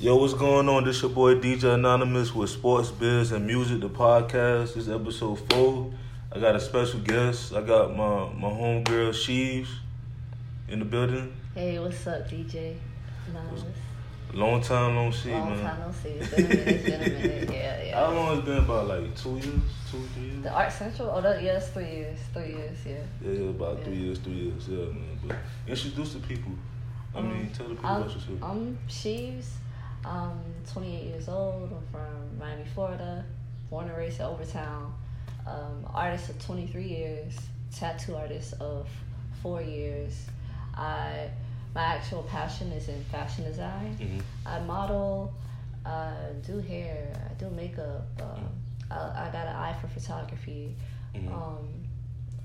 Yo, what's going on? This your boy DJ Anonymous with Sports Biz and Music, the podcast. This is episode four. I got a special guest. I got my my homegirl Sheeeves in the building. Hey, what's up, DJ? Anonymous. Long time no see, Long man. Long time no see. It's been a minute. It's been a minute. Yeah, yeah. How long it's been? About like two years, two three years. The Art Central? Oh, that, yeah, it's three years. Three years, yeah. Yeah, yeah, about three years, three years. Yeah, man. But introduce the people. I mean, Um, tell the people I'm, what yourself. I'm Sheeeves. I'm 28 years old. I'm from Miami, Florida. Born and raised in Overtown. Um, artist of 23 years. Tattoo artist of four years. I my actual passion is in fashion design. Mhm. I model, uh, do hair, I do makeup. Um, I, I got an eye for photography. Mhm. Um,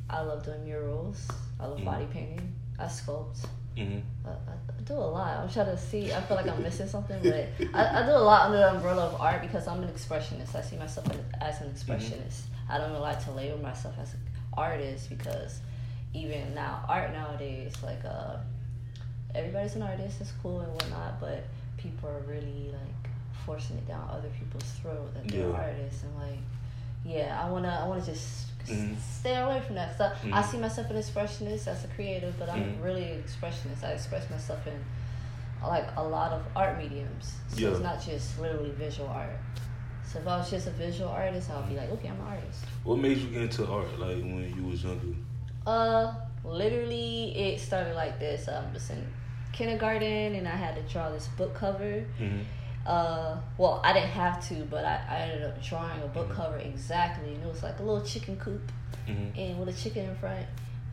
I love doing murals. I love Mhm. body painting. I sculpt. Mhm. I, I do a lot. I'm trying to see. I feel like I'm missing something, but I, I do a lot under the umbrella of art because I'm an expressionist. I see myself as an expressionist. I don't really like to label myself as an artist because even now, art nowadays, like uh, everybody's an artist. It's cool and whatnot, but people are really like forcing it down other people's throat that they're Yeah. artists and like, yeah, I wanna, I wanna just Mhm. stay away from that stuff. I Mhm. see myself as an expressionist, as a creative, but I'm Mhm. really an expressionist. I express myself in like a lot of art mediums. So Yeah. it's not just literally visual art. So if I was just a visual artist, I would be like, okay, I'm an artist. What made you get into art? Like when you was younger. Uh, literally, it started like this. I was in kindergarten, and I had to draw this book cover. Mm-hmm. Uh, well, I didn't have to, but I, I ended up drawing a book Mhm. cover exactly, and it was like a little chicken coop. Mm-hmm. and with a chicken in front.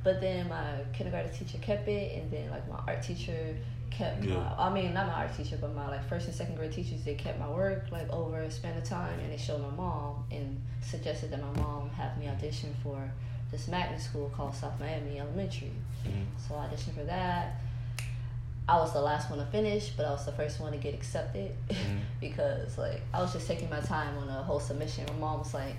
But then my kindergarten teacher kept it, and then like my art teacher kept. Yeah. My, I mean, not my art teacher, but my like first and second grade teachers. They kept my work like over a span of time, and they showed my mom and suggested that my mom have me audition for this magnet school called South Miami Elementary. Mm-hmm. So I auditioned for that. I was the last one to finish, but I was the first one to get accepted Mhm. because like I was just taking my time on a whole submission. My mom was like,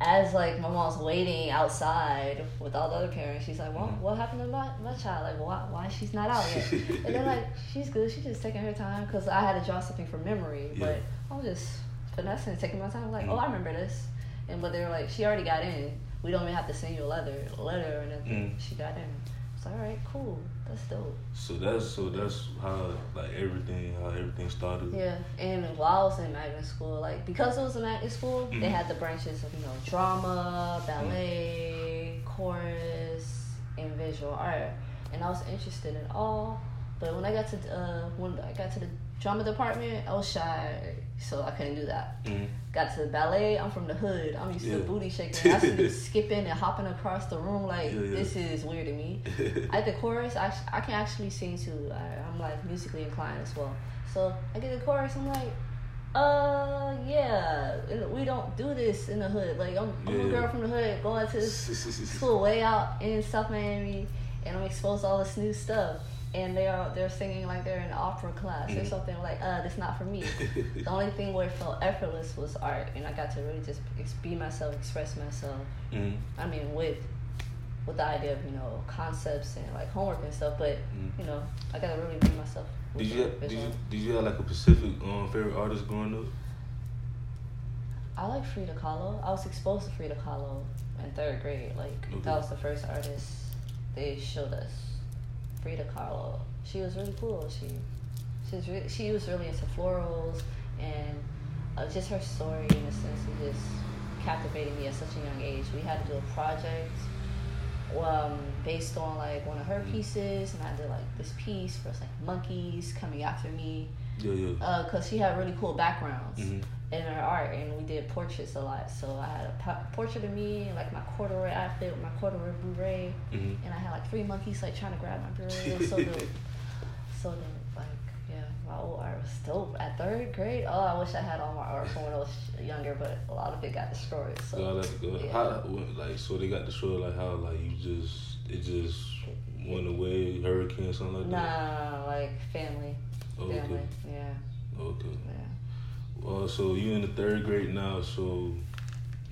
as like my mom's waiting outside with all the other parents, she's like, "Well, Mhm. what happened to my, my child? Like, why why she's not out yet?" and they're like, "She's good. She's just taking her time." Because I had to draw something from memory, Yeah. but I was just finessing, taking my time. Like, Mhm. "Oh, I remember this," and but they're like, "She already got in. We don't even have to send you a letter, letter or anything. Mhm. She got in." It's all right, cool. That's dope. So that's so that's how like everything how everything started. Yeah, and while I was in magnet school, like because it was a magnet school, they Mhm. had the branches of you know drama, ballet, chorus, and visual art, and I was interested in all. But when I got to uh, when I got to the drama department, I was shy, so I couldn't do that. Mm-hmm. Got to the ballet, I'm from the hood. I'm used Yeah. to booty shaking. I see them skipping and hopping across the room like Yeah, yeah. this is weird to me. At the chorus, I, I can actually sing too. I, I'm like musically inclined as well. So I get the chorus, I'm like, uh, yeah, we don't do this in the hood. Like I'm, I'm a girl from the hood going to this school way out in South Miami, and I'm exposed to all this new stuff. And they are they're singing like they're in opera class or Mhm. something like, uh, that's not for me. the only thing where it felt effortless was art, and I got to really just ex- be myself, express myself. mm-hmm. I mean, with with the idea of you know concepts and like homework and stuff, but Mhm. you know, I gotta really be myself. Did you the did you did you have like a specific um, favorite artist growing up? I like Frida Kahlo. I was exposed to Frida Kahlo in third grade. Like Okay. that was the first artist they showed us. Frida Kahlo. She was really cool. She she was really, she was really into florals and uh, just her story in a sense it just captivated me at such a young age. We had to do a project um, based on like one of her pieces, and I did like this piece where it's like monkeys coming after me Yeah, yeah. because she had really cool backgrounds Mhm. In our art, and we did portraits a lot. So I had a portrait of me, like my corduroy outfit with my corduroy beret, Mhm. and I had like three monkeys like trying to grab my beret. It was so dope. So dope. Like yeah, my old art was dope. At third grade, oh, I wish I had all my art from when I was younger, but a lot of it got destroyed. So God, that's good. yeah. How like so they got destroyed? like how like you just it just went away hurricane something like that. Nah, like family, Oh, family. okay. Yeah, Okay. yeah. Uh, so you in the third grade now. So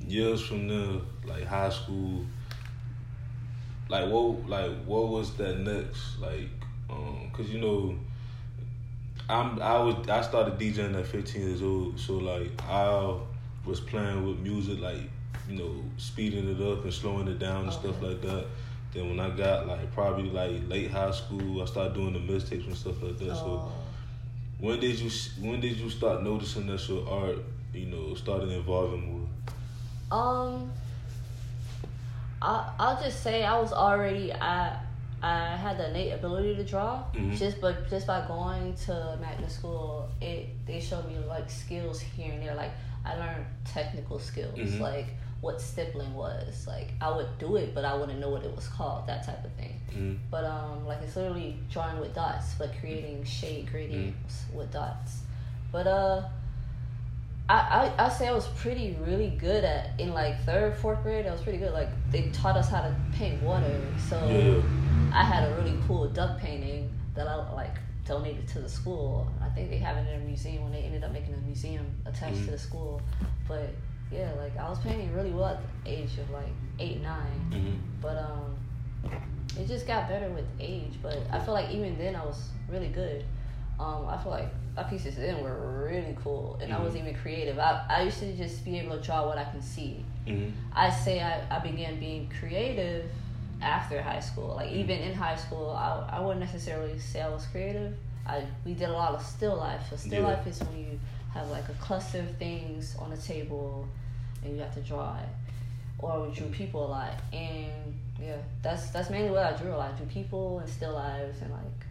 years from there, like high school, like what like what was that next? Like, um, cause you know, I'm I was I started DJing at 15 years old, so like I was playing with music like you know speeding it up and slowing it down and stuff like that. Then when I got like probably like late high school, I started doing the mixtapes and stuff like that. So Oh. When did you when did you start noticing that your art you know started involving more? Um, I I'll just say I was already I I had the innate ability to draw Mhm. just but just by going to magnet school it they showed me like skills here and there like I learned technical skills Mhm. like what stippling was. Like I would do it but I wouldn't know what it was called that type of thing. Mm. but um like it's literally drawing with dots but creating shade gradients with dots. But uh I, I I say I was pretty really good at in like third fourth grade I was pretty good. Like they taught us how to paint water so Yeah. I had a really cool duck painting that I like donated to the school. I think they have it in a museum when they ended up making a museum attached Mhm. to the school. But yeah like I was painting really well at the age of like eight nine. Hmm but um it just got better with age but i feel like even then i was really good. Um i feel like my pieces then were really cool and i wasn't even creative. I, I used to just be able to draw what i can see. Hmm i say i, I began being creative after high school. Like even in high school i, I wouldn't necessarily say i was creative. I, we did a lot of still life so still Yeah. life is when you have like a cluster of things on a table and you have to draw it or we drew people a lot and yeah that's that's mainly what i drew a lot I drew people and still lives and like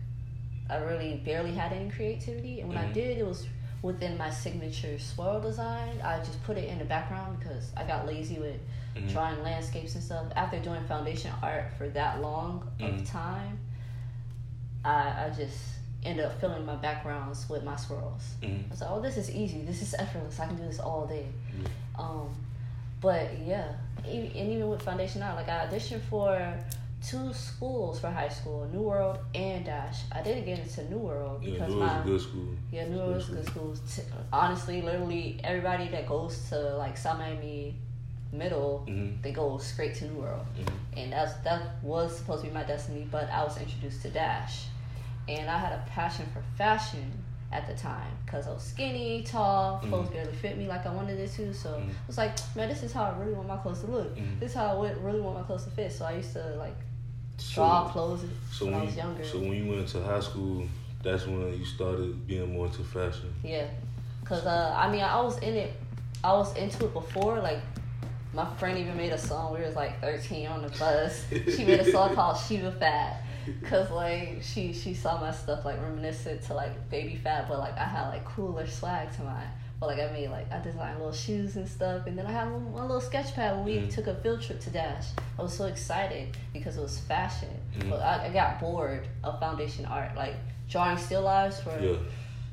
i really barely had any creativity and when i Mhm. did it was within my signature swirl design i just put it in the background because i got lazy with Mhm. drawing landscapes and stuff after doing foundation art for that long Mhm. of time i i just ended up filling my backgrounds with my swirls hmm I was like, oh, this is easy. This is effortless. I can do this all day. Yeah. Um, but yeah, and even with foundation art, like I auditioned for two schools for high school, New World and Dash. I didn't get into New World Yeah, because it was my a good school. yeah, New Good World was school. good schools. T- honestly, literally everybody that goes to like South Miami Middle, Mhm. they go straight to New World Mhm. and that's that was supposed to be my destiny but i was introduced to dash and i had a passion for fashion at the time because i was skinny tall clothes Mhm. barely fit me like i wanted it to so Mhm. i was like man this is how i really want my clothes to look Mhm. this is how i really want my clothes to fit so i used to like draw So, clothes so when i was younger so when you went to high school, that's when you started being more into fashion. Yeah, cause uh, I mean, I was in it. I was into it before. Like, my friend even made a song. We was like thirteen on the bus. she made a song called "She Was Fat, cause like she she saw my stuff like reminiscent to like Baby Phat, but like I had like cooler swag to mine. But like I made like I designed little shoes and stuff, and then I had one, one little sketch pad when we Mhm. took a field trip to Dash. I was so excited because it was fashion. Mhm. But I, I got bored of foundation art, like drawing still lives for Yeah.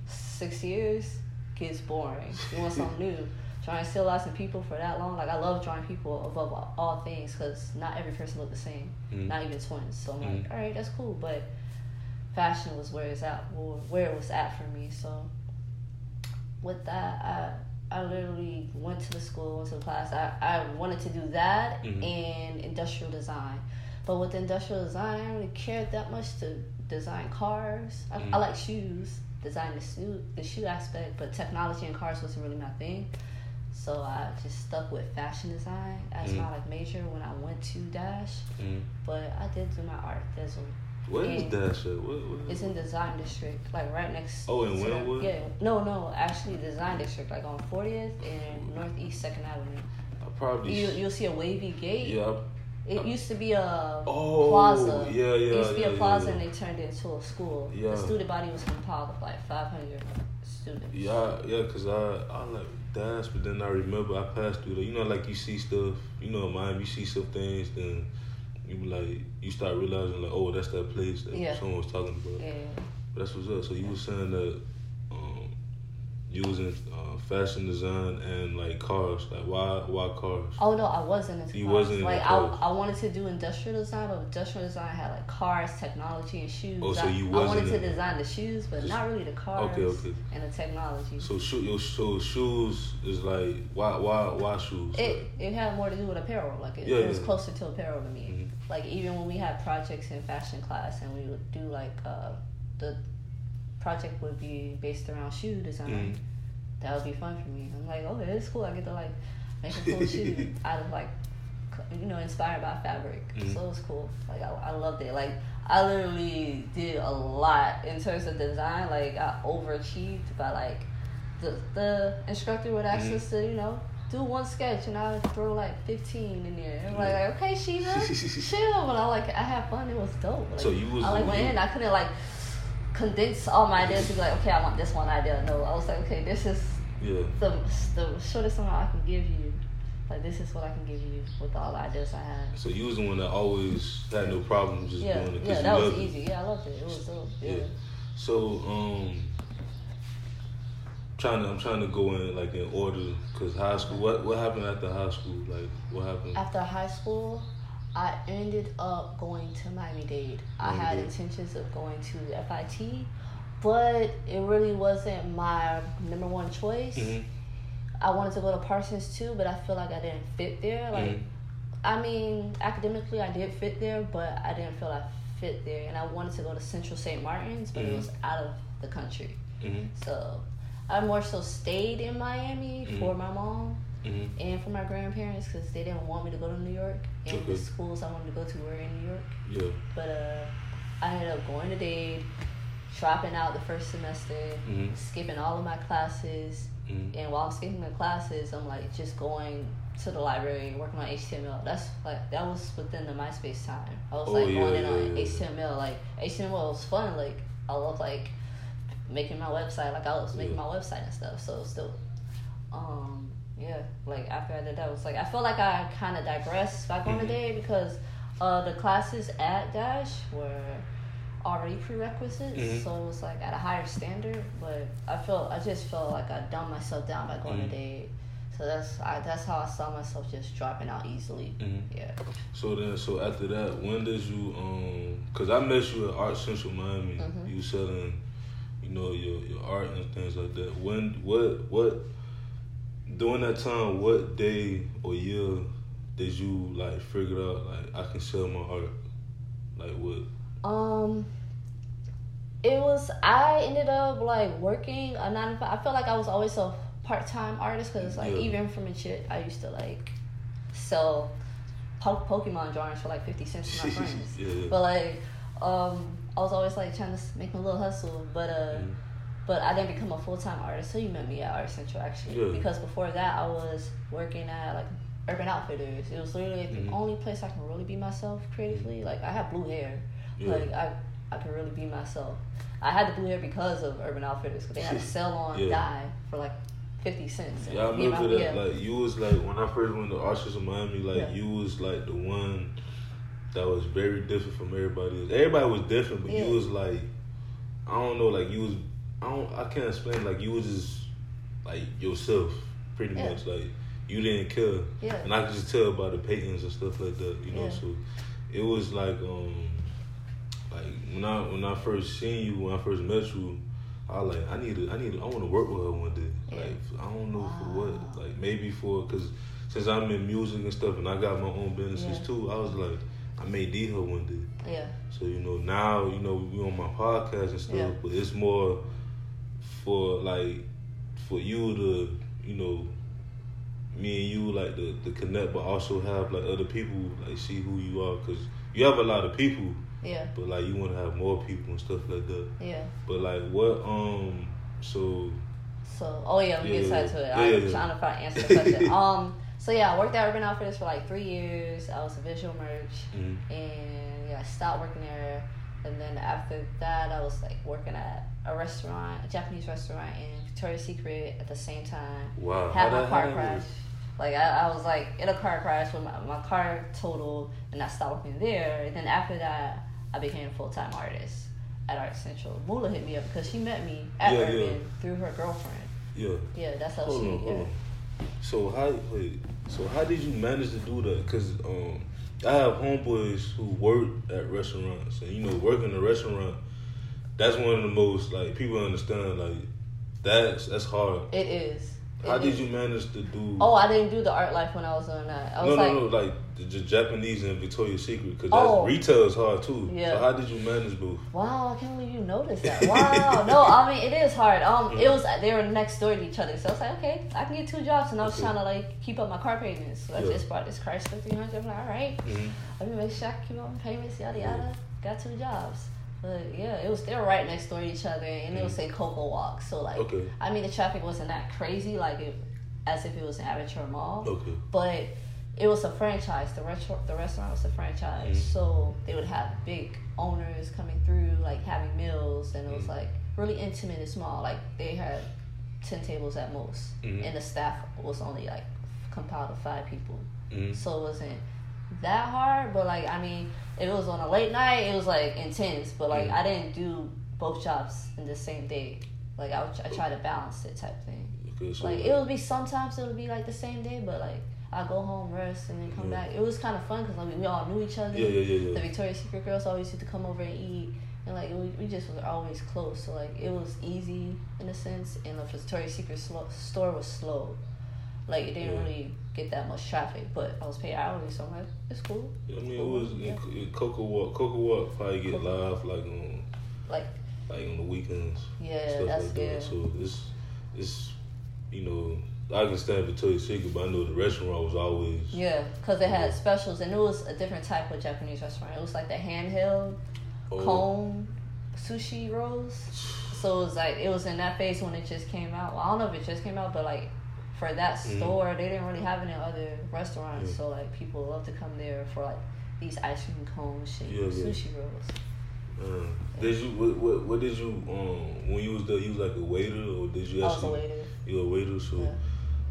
six years gets boring. You want something new. Drawing still lives and people for that long, like I love drawing people above all, all things because not every person look the same, Mhm. not even twins. So I'm like, Mhm. all right, that's cool, but fashion was where it's at, where it was at for me. So with that, I I literally went to the school, went to the class. I, I wanted to do that Mhm. and industrial design. But with industrial design, I really cared that much to design cars. I, I Mhm. like shoes, design the shoe, the shoe aspect, but technology and cars wasn't really my thing. So I just stuck with fashion design as Mhm. my like major when I went to Dash. Mhm. But I did do my art thizzle. Where is Dash at? What, what It's in Design District, like right next. Oh, in Wynwood? Yeah, no, no, actually Design District, like on 40th and Northeast Second Avenue. I probably. You you'll see a wavy gate. yeah. It used to be a Oh, plaza. yeah, yeah, It used to be yeah, a plaza yeah, and they turned it into a school. Yeah. The student body was compiled of like 500 students. Yeah, yeah, cause I I like But then I remember I passed through there. You know, like you see stuff. You know, in Miami, you see some things, then you be like you start realizing like, oh, that's that place that Yeah. someone was talking about. Yeah. But that's what's up. So you were saying that using uh, fashion design and like cars. Like why why cars? Oh no, I wasn't into You cars. wasn't like. I, I wanted to do industrial design, but industrial design had like cars, technology, and shoes. Oh, so I, you I wanted wasn't to design the shoes, but Just- not really the cars Okay, okay. and the technology. So shoe your so shoes is like why why why shoes? It it had more to do with apparel. Like it, Yeah, it was yeah. closer to apparel to me. Mhm. Like even when we had projects in fashion class and we would do like uh, the project would be based around shoe design. Mhm. That would be fun for me. I'm like, oh, it's cool. I get to like make a cool shoe out of like, you know, inspired by fabric. Mhm. So it was cool. Like I, I loved it. Like I literally did a lot in terms of design. Like I overachieved by like the the instructor would ask Mhm. us to, you know. Do one sketch and I would throw like fifteen in there. And Yeah. like, okay, Sheena, chill. But I like, I had fun. It was dope. Like, So you was- I like went in. I couldn't like condense all my ideas to be like, okay, I want this one idea. No, I was like, okay, this is Yeah. the the shortest amount I can give you. Like this is what I can give you with all the ideas I had. So you was the one that always had no problem just Yeah, doing it yeah, that was it. easy. Yeah, I loved it. It was dope. Yeah. Yeah. So um, trying to I'm trying to go in like in order because high school. What what happened after high school? Like what happened? After high school, I ended up going to Miami Dade. I had intentions of going to FIT, but it really wasn't my number one choice. Mhm. I wanted to go to Parsons too, but I feel like I didn't fit there. Like, Mhm. I mean, academically I did fit there, but I didn't feel I fit there. And I wanted to go to Central St. Martin's, but it was out of the country. Mhm. So I more so stayed in Miami Mhm. for my mom and for my grandparents because they didn't want me to go to New York. And Okay. the schools I wanted to go to were in New York. Yeah. But uh, I ended up going to Dade, dropping out the first semester, Mhm. skipping all of my classes. Mhm. And while I'm skipping the classes, I'm like just going to the library and working on HTML. That's like that was within the MySpace time. I was Oh, like yeah, going in yeah, on yeah. HTML. Like HTML was fun. Like I love like making my website. Like I was making my website and stuff. So still, um, yeah. Like after I did that, it was like I felt like I kind of digressed by going Mhm. to Dade because uh, the classes at Dash were already prerequisites, Mhm. so it was like at a higher standard. But I felt I just felt like I dumbed myself down by going Mhm. to Dade. So that's I, that's how I saw myself just dropping out easily. Mhm. Yeah. So then, so after that, when did you um? Cause I met you at Art Central Miami. Mhm. You selling, you know, your your art and things like that. When what what during that time? What day or year did you like figure out like I can sell my art? Like what? Um, it was I ended up like working a nine to five. I felt like I was always a part time artist because like Yeah. even from a shit, I used to like sell po- Pokemon drawings for like fifty cents to my friends. Yeah. But like, um, I was always like trying to make my little hustle, but uh. Mhm. But I didn't become a full time artist. So you met me at Art Central actually, Yeah. because before that I was working at like Urban Outfitters. It was literally Mhm. the only place I can really be myself creatively. Like I have blue hair, Yeah. like I I could really be myself. I had the blue hair because of Urban Outfitters because they had a sell on Yeah. dye for like fifty cents. Yeah, I And me and remember that. yeah. Like you was like when I first went to Art Central Miami, like Yeah. you was like the one that was very different from everybody else. Everybody was different, but you was like I don't know, like you was I don't I can't explain like you was just like yourself pretty Yeah. much. Like you didn't care. Yeah. And I could just tell by the paintings and stuff like that, you know, Yeah. so it was like um like when I when I first seen you, when I first met you, I like I need to I need to, I want to work with her one day. Like I don't know for what. Like maybe for because since I'm in music and stuff and I got my own businesses too, I was like I may need her one day. yeah, So you know now you know we on my podcast and stuff, Yeah. but it's more for like for you to you know me and you like to, to connect, but also have like other people like see who you are because you have a lot of people, yeah, but like you want to have more people and stuff like that. yeah. But like what um so So, oh yeah, let me get Yeah, started to it. yeah, I'm yeah, yeah. trying to find answer the question. um, so yeah, I worked at Urban Outfitters for like three years. I was a visual merch, mm, and yeah, I stopped working there. And then after that, I was like working at a restaurant, a Japanese restaurant in Victoria's Secret at the same time. wow Had my car crash. Like I, I was like in a car crash with my, my car totaled, and I stopped working there. And then after that, I became a full time artist at Art Central. Mula hit me up because she met me at Yeah, Urban yeah. through her girlfriend. Yeah. Yeah, that's how Hold she. on, yeah. on. So how wait? So how did you manage to do that? Cause um, I have homeboys who work at restaurants, and you know, working in a restaurant, that's one of the most like people understand like that's that's hard. It is. It How did you manage to do? Oh, I didn't do the art life when I was doing that. I no, was no, like, no, like the, the Japanese and Victoria's Secret because Oh. retail is hard too. Yeah. So how did you manage both? Wow, I can't believe you noticed that. Wow, no, I mean it is hard. Um, it was they were next door to each other, so I was like, okay, I can get two jobs, and I was Okay. trying to like keep up my car payments. So I Yeah. just bought this Chrysler 300. I'm like, all right, Mhm. let me make sure I keep up my payments, yada Yeah. yada. Got two jobs, but yeah, it was they were right next door to each other, and it was say Coco Walk. So like, Okay. I mean the traffic wasn't that crazy, like it, as if it was an Aventura Mall Okay. but it was a franchise. The restaurant, the restaurant was a franchise, Mhm. so they would have big owners coming through, like having meals, and it was Mhm. like really intimate and small. Like they had ten tables at most, Mhm. and the staff was only like compiled of five people, Mhm. so it wasn't that hard. But like I mean, if it was on a late night, it was like intense. But like Mhm. I didn't do both jobs in the same day. Like I, would, I try to balance it type thing. Okay. So Like it would be sometimes it would be like the same day, but like I go home, rest, and then come Yeah. back. It was kind of fun because like we all knew each other. Yeah, yeah, yeah, The. Victoria's Secret girls always used to come over and eat, and like we, we just were always close. So like it was easy in a sense, and the Victoria's Secret store was slow. Like it didn't Yeah. really get that much traffic, but I was paid hourly, so I'm like, it's cool. I mean, it was Yeah. in, in Coco Walk. Coco Walk probably get Coco- live like on Like like on the weekends. yeah, stuff that's like good. that. So it's it's you know I can stand Victoria's Secret, but I know the restaurant was always Yeah, because they had specials, and it was a different type of Japanese restaurant. It was like the handheld oh, cone sushi rolls. So it was like it was in that phase when it just came out. Well, I don't know if it just came out, but like for that Mhm. store, they didn't really have any other restaurants. Yeah. So like people love to come there for like these ice cream cones, shaped Yeah, yeah. sushi rolls. Uh, did you what, what what did you um when you was there? You was like a waiter or did you I was a actually? waiter. You a waiter? So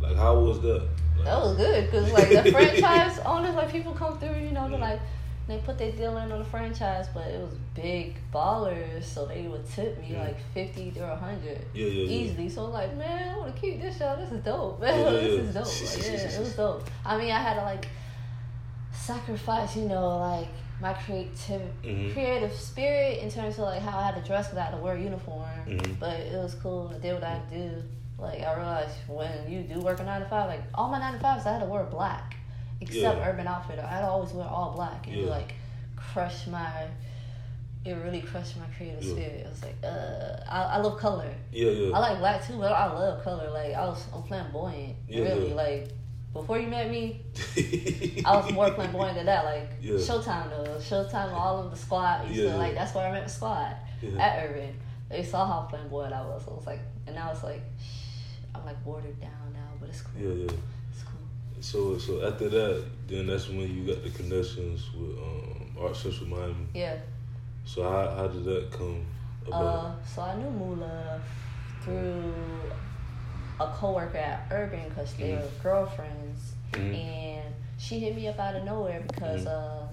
like how was that? Like, That was good because like the franchise owners, like people come through, you know, they Yeah. like they put their deal in on the franchise, but it was big ballers, so they would tip me Yeah. like fifty or a hundred. yeah, yeah, easily. So I'm like, man, I want to keep this show. This is dope, man. This is dope. Like, yeah, it was dope. I mean, I had to like sacrifice, you know, like my creative Mhm. creative spirit in terms of like how I had to dress because I had to wear a uniform. Mhm. But it was cool. I did what I had to do. Like I realized when you do work a nine to five, like all my nine to fives, I had to wear black, except Yeah. Urban Outfitter. I had to always wear all black, and it Yeah. like crush my. It really crushed my creative Yeah. spirit. I was like, uh, I, I love color. Yeah, yeah. I like black too, but I love color. Like I was, I'm flamboyant. Yeah, really, like before you met me, I was more flamboyant than that. Like Yeah. Showtime though, Showtime, all of the squad. Used Yeah, to, yeah. like that's where I met the squad Yeah. at Urban. They saw how flamboyant I was. So I was like, and I was like, I'm like watered down now, but it's cool. yeah, yeah. So so after that, then that's when you got the connections with um, Art Central Miami. Yeah. So how how did that come about? Uh, so I knew Mula through a coworker at Urban because they Mhm. were girlfriends, Mhm. and she hit me up out of nowhere because Mhm. uh,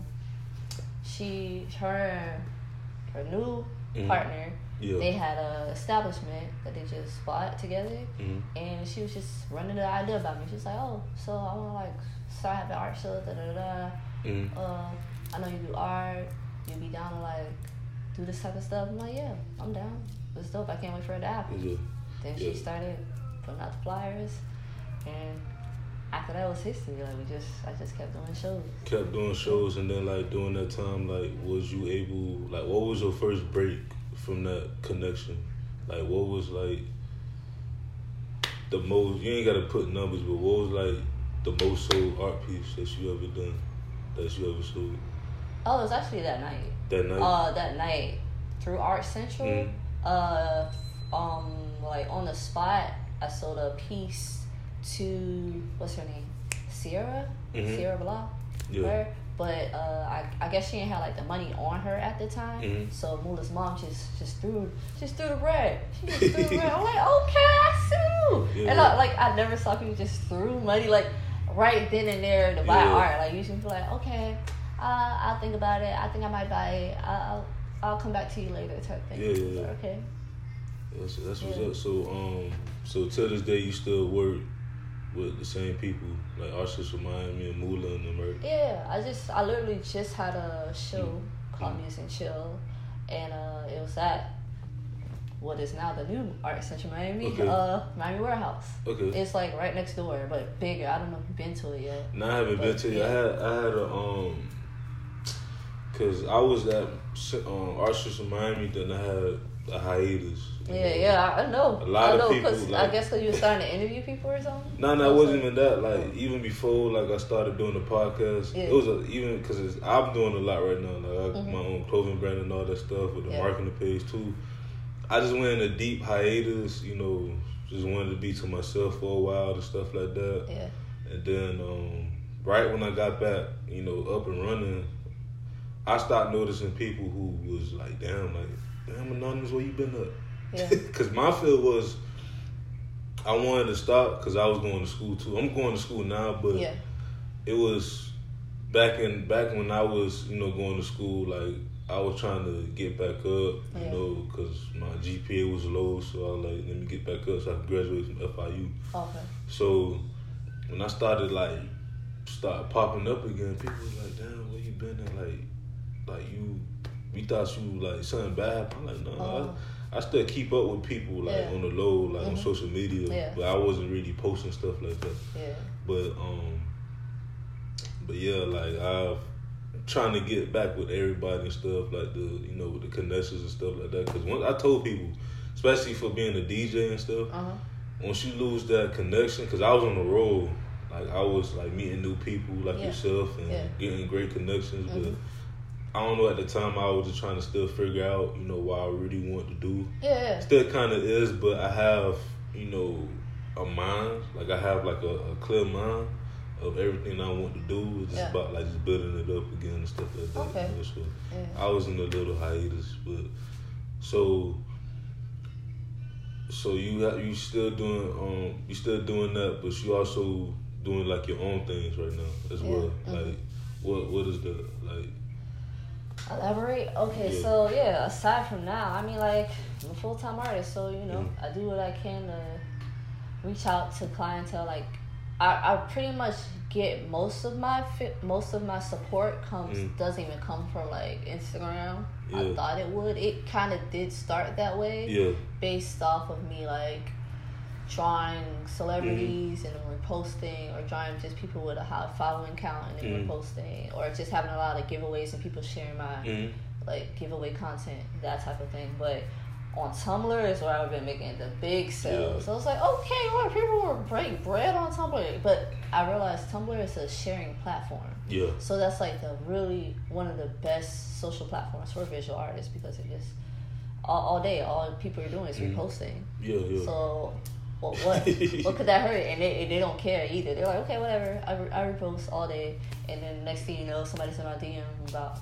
she her her new partner yeah. they had a establishment that they just bought together, Mhm. and she was just running the idea about me. She was like, "Oh, so I want to like start having art show, da da da." da. Mhm. uh, I know you do art. You be down to like do this type of stuff. I'm like, yeah, I'm down. It's dope. I can't wait for it to happen. Yeah. Then Yeah. she started putting out the flyers, and after that was history. Like we just, I just kept doing shows. kept doing shows and then like during that time like was you able like what was your first break from that connection like what was like the most you ain't gotta put numbers but what was like the most sold art piece that you ever done that you ever sold Oh, it was actually that night. that night Uh, that night through Art Central. Mhm. Uh, um, like on the spot, I sold a piece to what's her name, Sierra, Mhm. Sierra Blah. yeah her. But uh, I, I guess she didn't have like the money on her at the time. Mhm. So Mula's mom just just threw just threw the bread. She just threw the bread. I'm like, okay, I see you. Yeah. And I, like I never saw people just threw money like right then and there to buy Yeah. art. Like usually be like, okay, uh, I'll think about it. I think I might buy it. I'll I'll come back to you later type thing. Yeah, yeah. Like, okay. that's, that's what's Yeah. up so um so to this day you still work with the same people like Arsis from Miami and Mula and them Yeah, I just I literally just had a show Mm. called. Music and Chill, and uh, it was at what is now the new Art Center Miami, Okay. uh, Miami Warehouse. Okay. It's like right next door, but bigger. I don't know if you've been to it yet. No, I haven't been to it. I had I had a um, cause I was at um, Art Center Miami, then I had a hiatus. Yeah, yeah, I know. A lot I of know, people, 'cause like- I guess because you were starting to interview people or something. No, no, it wasn't even that. Like even before, like I started doing the podcast, Yeah. it was a, even because I'm doing a lot right now. Like I Mhm. my own clothing brand and all that stuff with the Yeah. marketing page too. I just went in a deep hiatus. You know, just wanted to be to myself for a while and stuff like that. Yeah. And then um, right when I got back, you know, up and running, I started noticing people who was like, "Damn, like, damn, anonymous, where you been at?" Yeah. Because my feel was, I wanted to stop because I was going to school too. I'm going to school now, but Yeah. it was back in back when I was, you know, going to school. Like I was trying to get back up, you Yeah. know, because my GPA was low. So I was like, let me get back up so I could graduate from FIU. Okay. So when I started like start popping up again, people was like, "Damn, where you been?" And like, like you, we thought you like something bad. I'm like, no, Oh. I, still keep up with people like Yeah. on the low, like on Mhm. social media, Yeah. but I wasn't really posting stuff like that. Yeah. But um, but yeah, like I've trying to get back with everybody and stuff like the you know with the connections and stuff like that. Because once I told people, especially for being a DJ and stuff Uh huh. once you lose that connection, because I was on the road, like I was like meeting new people like Yeah. yourself and Yeah. getting great connections, but Mhm. I don't know at the time I was just trying to still figure out, you know, what I really want to do. Yeah. Still kind of is, but I have, you know, a mind, like I have like a, a clear mind of everything I want to do. It's just Yeah. about like just building it up again and stuff like that. Okay. You know? So Yeah. I was in a little hiatus, but so so you got you still doing um you still doing that, but you also doing like your own things right now as Yeah. well. Mhm. Like what what is the like Elaborate. Okay, Yeah. so yeah. Aside from now, I mean, like I'm a full time artist, so you know, Mhm. I do what I can to reach out to clientele. Like, I, I pretty much get most of my fi- most of my support comes Mm. doesn't even come from like Instagram. I thought it would. It kind of did start that way, yeah based off of me like drawing celebrities and reposting or drawing just people with a high following count and then Mhm. reposting or just having a lot of giveaways and people sharing my mm like giveaway content, that type of thing. But on Tumblr is where I've been making the big sales. Yeah. So I was like, okay, well, people will break bread on Tumblr. But I realized Tumblr is a sharing platform. yeah So that's like the really one of the best social platforms for visual artists because it just all, all day, all people are doing is Mhm. reposting. yeah yeah So what what what could that hurt? And they, and they don't care either. They're like, okay, whatever. I, re- I repost all day, and then next thing you know, somebody sent my DM about,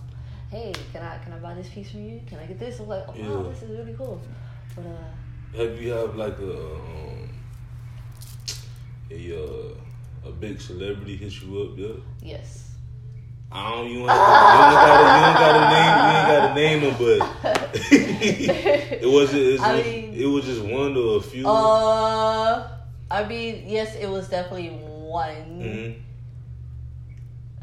hey, can I can I buy this piece from you? Can I get this? I'm like, oh wow, Yeah. this is really cool. But uh, Have you have like a um, a uh, a big celebrity hit you up yet? yes. I don't you to, you don't gotta you don't gotta name you ain't gotta name them, but it was it, I mean- it was just one or a few. Uh, I mean, yes, it was definitely one. Mhm.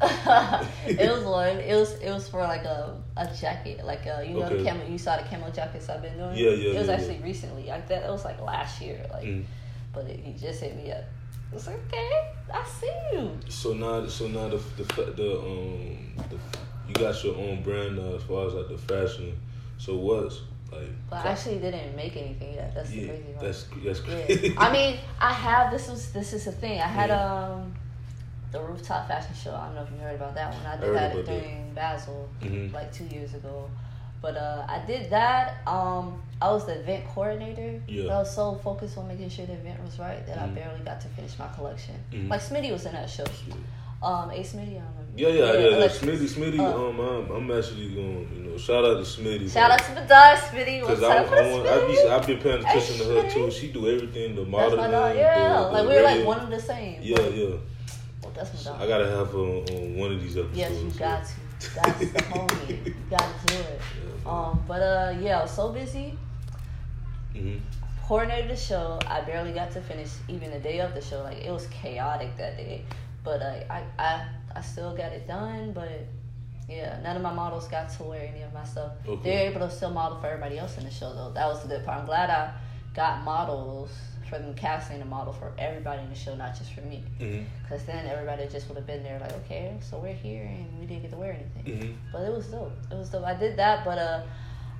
it was one. It was it was for like a a jacket, like a you know Okay. the camo. You saw the camo jackets I've been doing. Yeah, yeah, It was yeah, actually recently. Like that. It was like last year. Like, Mm. but it, he just hit me up. It's okay, I see you. So now, so now the the the um the, you got your own brand now as far as like the fashion. So what's like? But I actually didn't make anything yet. That's the crazy part. that's that's Yeah. crazy. I mean, I have this was this is a thing. I had Yeah. um the rooftop fashion show. I don't know if you heard about that one. I did Heard that during Basel Mhm. like two years ago. But uh, I did that. Um, I was the event coordinator. Yeah. But I was so focused on making sure the event was right that Mhm. I barely got to finish my collection. Mhm. Like Smitty was in that show. Um, Ace Smitty, I don't know. Yeah, yeah, yeah. yeah. Smitty, Smitty. Uh, um, I'm, I'm actually going. You know, shout out to Smitty. Shout out to the dog, Smitty. Because What's I, up, I, want, I be, Smitty? I've been paying attention to her too. She do everything, the modeling. Yeah, the, the like we were like one and the same. Yeah, but- yeah. Well, that's my dog. I gotta have her on, on one of these episodes. Yes, you so. got to. That's the homie. You got to do it. Yeah. Um, but uh, yeah, I was so busy. Mhm. Coordinated the show. I barely got to finish even the day of the show. Like it was chaotic that day. But uh, I, I, I still got it done. But Yeah, none of my models got to wear any of my stuff. Okay. They're able to still model for everybody else in the show, though. That was the good part. I'm glad I got models for them casting a model for everybody in the show, not just for me. Because then everybody just would have been there, like, okay, so we're here and we didn't get to wear anything. Mhm. But it was dope. It was dope. I did that, but uh,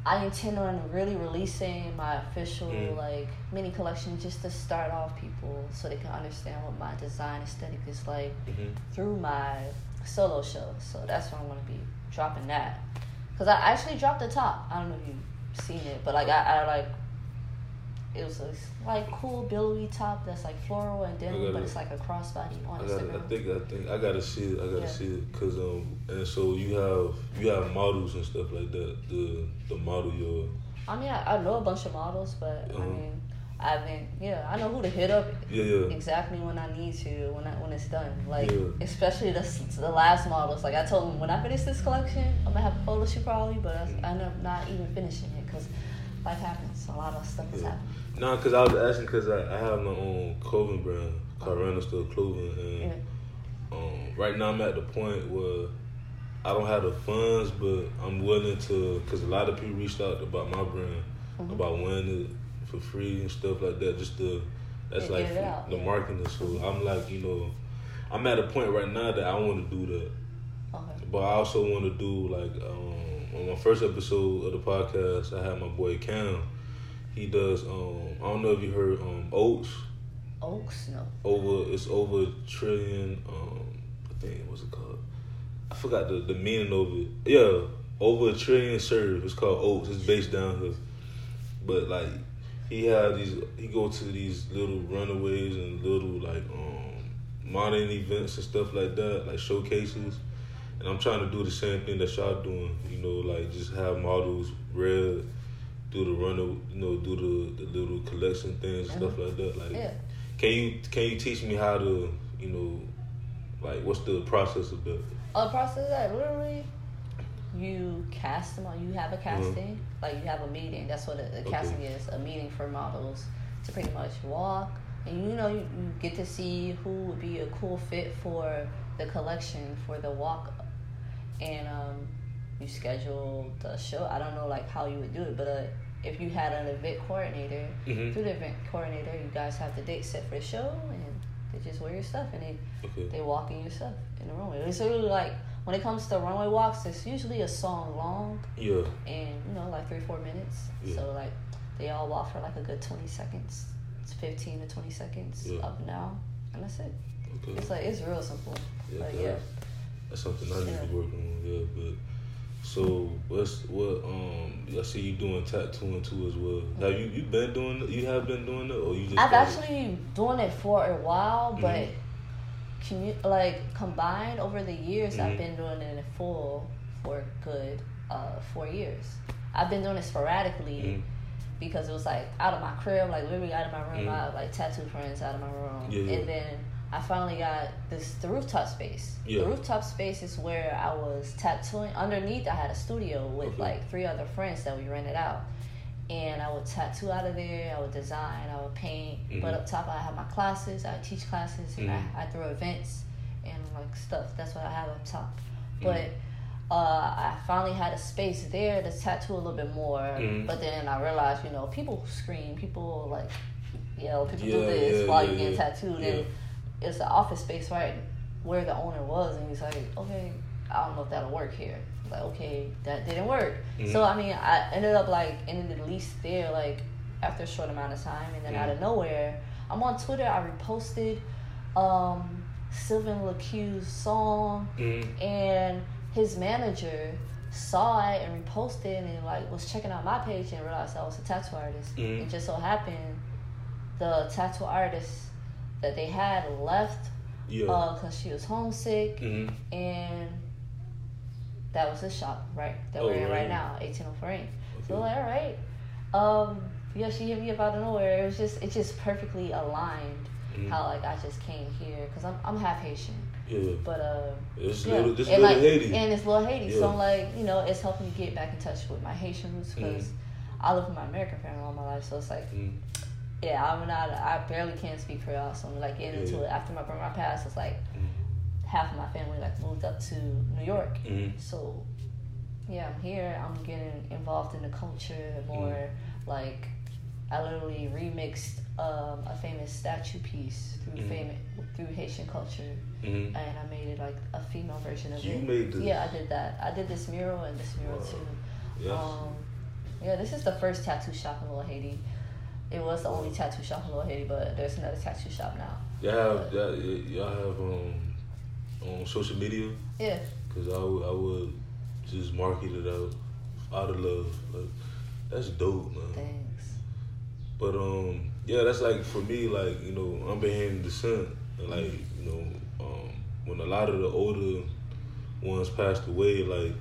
I intend on really releasing my official Mm. like mini collection just to start off people so they can understand what my design aesthetic is like Mhm. through my solo show. So that's when I'm gonna be dropping that. Cause I actually dropped the top. I don't know if you've seen it, but like I, I like it was a like cool billowy top that's like floral and denim, gotta- but it's like a crossbody on I, got, I Instagram. think I think I gotta see it. I gotta Yeah. see it because um and so you have you have models and stuff like that. The the model your I mean, I, I know a bunch of models, but I Uh-huh. mean, I haven't. Yeah, I know who to hit up yeah yeah exactly when I need to when I, when it's done. Like Yeah. especially the the last models. Like I told them when I finish this collection, I'm gonna have a photo shoot probably, but I, I end up not even finishing it because life happens. A lot of stuff Yeah. happened. No, because I was asking because I, I have my own clothing brand, called Random Still Clothing, and Yeah. um, right now I'm at the point where I don't have the funds, but I'm willing to because a lot of people reached out about my brand, Mhm. about wearing it for free and stuff like that. Just the that's Yeah, like the marketing. So I'm like, you know, I'm at a point right now that I want to do that. Okay. But I also want to do like um, on my first episode of the podcast, I had my boy Cam. He does. Um, I don't know if you heard um, Oats. Oaks, no. Over it's over a trillion. Um, I think what's it called? I forgot the the meaning of it. Yeah, over a trillion serve. It's called Oaks. It's based down here, but like he had these. He go to these little runaways and little like um modern events and stuff like that, like showcases. And I'm trying to do the same thing that y'all doing. You know, like just have models red, do the runner, you know, do the, the little collection things and stuff like that. Like, Yeah. can you can you teach me how to, you know, like what's the process of that? Oh, the process that literally you cast them on. You have a casting, like you have a meeting. That's what a, a Mm-hmm. Okay. casting is a meeting for models to pretty much walk. And you know, you, you get to see who would be a cool fit for the collection for the walk. And um, you schedule the show. I don't know like how you would do it, but uh, if you had an event coordinator, Mhm. through the event coordinator, you guys have the date set for the show, and they just wear your stuff, and they Okay. they walk in your stuff in the runway. It's really like when it comes to runway walks, it's usually a song long Yeah. and you know like three four minutes. Yeah. So like they all walk for like a good twenty seconds. It's fifteen to twenty seconds Yeah. up down, and that's it. Okay. It's like it's real simple. Yeah, Like yeah, That's something I need Yeah. to work on. Yeah, but so what's what? Um, I see you doing tattooing too as well. Have you you been doing? You have been doing it, or you just? I've actually doing it for a while, but Mhm. commu- like combined over the years, I've Mhm. been doing it in full for good uh, four years. I've been doing it sporadically. Mhm. because it was like out of my crib, like literally out of my room. Mm. I have like tattoo friends out of my room, Yeah, yeah. and then I finally got this the rooftop space. Yeah. The rooftop space is where I was tattooing. Underneath, I had a studio with Okay. like three other friends that we rented out, and I would tattoo out of there. I would design. I would paint. Mhm. But up top, I have my classes. I teach classes, and Mhm. I, I throw events and like stuff. That's what I have up top. Mhm. But uh, I finally had a space there to tattoo a little bit more. Mhm. But then I realized, you know, people scream, people like yell, people do this yeah, while yeah, you're getting yeah. tattooed. Yeah. And it's an office space, right, where the owner was. And he's like, okay, I don't know if that'll work here. I'm like, okay, that didn't work. Mhm. So, I mean, I ended up like ending the lease there, like after a short amount of time. And then out Mhm. of nowhere, I'm on Twitter, I reposted um, Sylvan LaCue's song Mhm. and his manager saw it and reposted and like was checking out my page and realized I was a tattoo artist. Mhm. It just so happened the tattoo artist that they had left Yeah. because she was homesick Mhm. and that was the shop right that Oh, we're in right. right now 1804 so like all right um yeah she hit me up out of nowhere it was just it just perfectly aligned Mhm. how like I just came here because I'm, I'm half Haitian Yeah. but uh It's yeah. little. This and little like, Haiti. And it's little Haiti. Yeah. So I'm like, you know, it's helping me get back in touch with my Haitian roots because Mhm. I live with my American family all my life. So it's like, Mhm. Yeah, I'm not, I barely can speak Creole. So I'm like getting into it. After my grandma passed, it's like Mhm. half of my family like moved up to New York. Mhm. So yeah, I'm here. I'm getting involved in the culture more. Like I literally remixed um, a famous statue piece through Mhm. fam- through Haitian culture, Mhm. and I made it like a female version of You it. made this? Yeah, I did that. I did this mural and this mural Wow. too. Yes. Um, yeah, this is the first tattoo shop in Little Haiti. It was the only tattoo shop in Little Haiti, but there's another tattoo shop now. Y'all have y'all, y'all have um on social media Yeah, because I would I would just market it out out of love. Like that's dope, man. thanks. But um, yeah, that's like for me, like you know, I'm behind descent, and like you know, um, when a lot of the older ones passed away, like,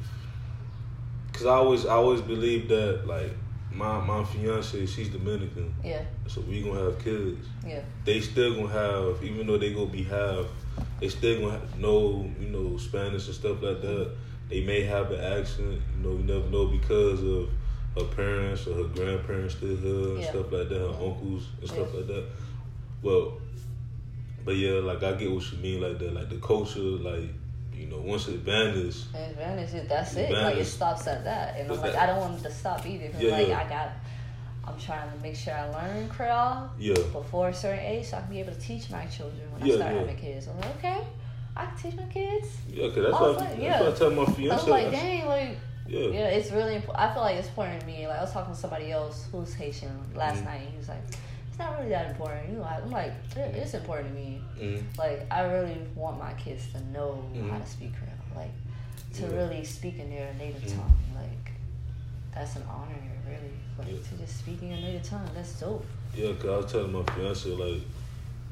cause I always I always believed that like my my fiance, she's Dominican, Yeah, so we gonna have kids. yeah, They still gonna have, even though they gonna be half, they still gonna have, know you know Spanish and stuff like that. They may have an accent, you know, you never know because of her parents or her grandparents still here and Yeah. stuff like that, her uncles and stuff Yeah. like that. Well, but yeah, like I get what you mean, like that, like the culture, like you know, once it vanishes, it- that's it. Like it stops at that, and I'm like, that- I don't want it to stop either. 'cause, Yeah, like yeah. I got, I'm trying to make sure I learn Creole yeah, before a certain age, so I can be able to teach my children when Yeah, I start having kids. I'm like, okay, I can teach my kids. yeah, cause that's what, like, that's yeah. what I tell my fiance. I fiance. was like, dang, like. yeah, Yeah, it's really important. I feel like it's important to me. Like I was talking to somebody else who's Haitian last Mhm. night. And he was like, "It's not really that important." You know, I'm like, "It- "It's important to me." Mhm. Like I really want my kids to know how Mhm. to speak Creole, like to Yeah. really speak in their native Mhm. tongue. Like that's an honor, really. Like Yeah. to just speak in your native tongue. That's dope. yeah, cause I was telling my fiance like.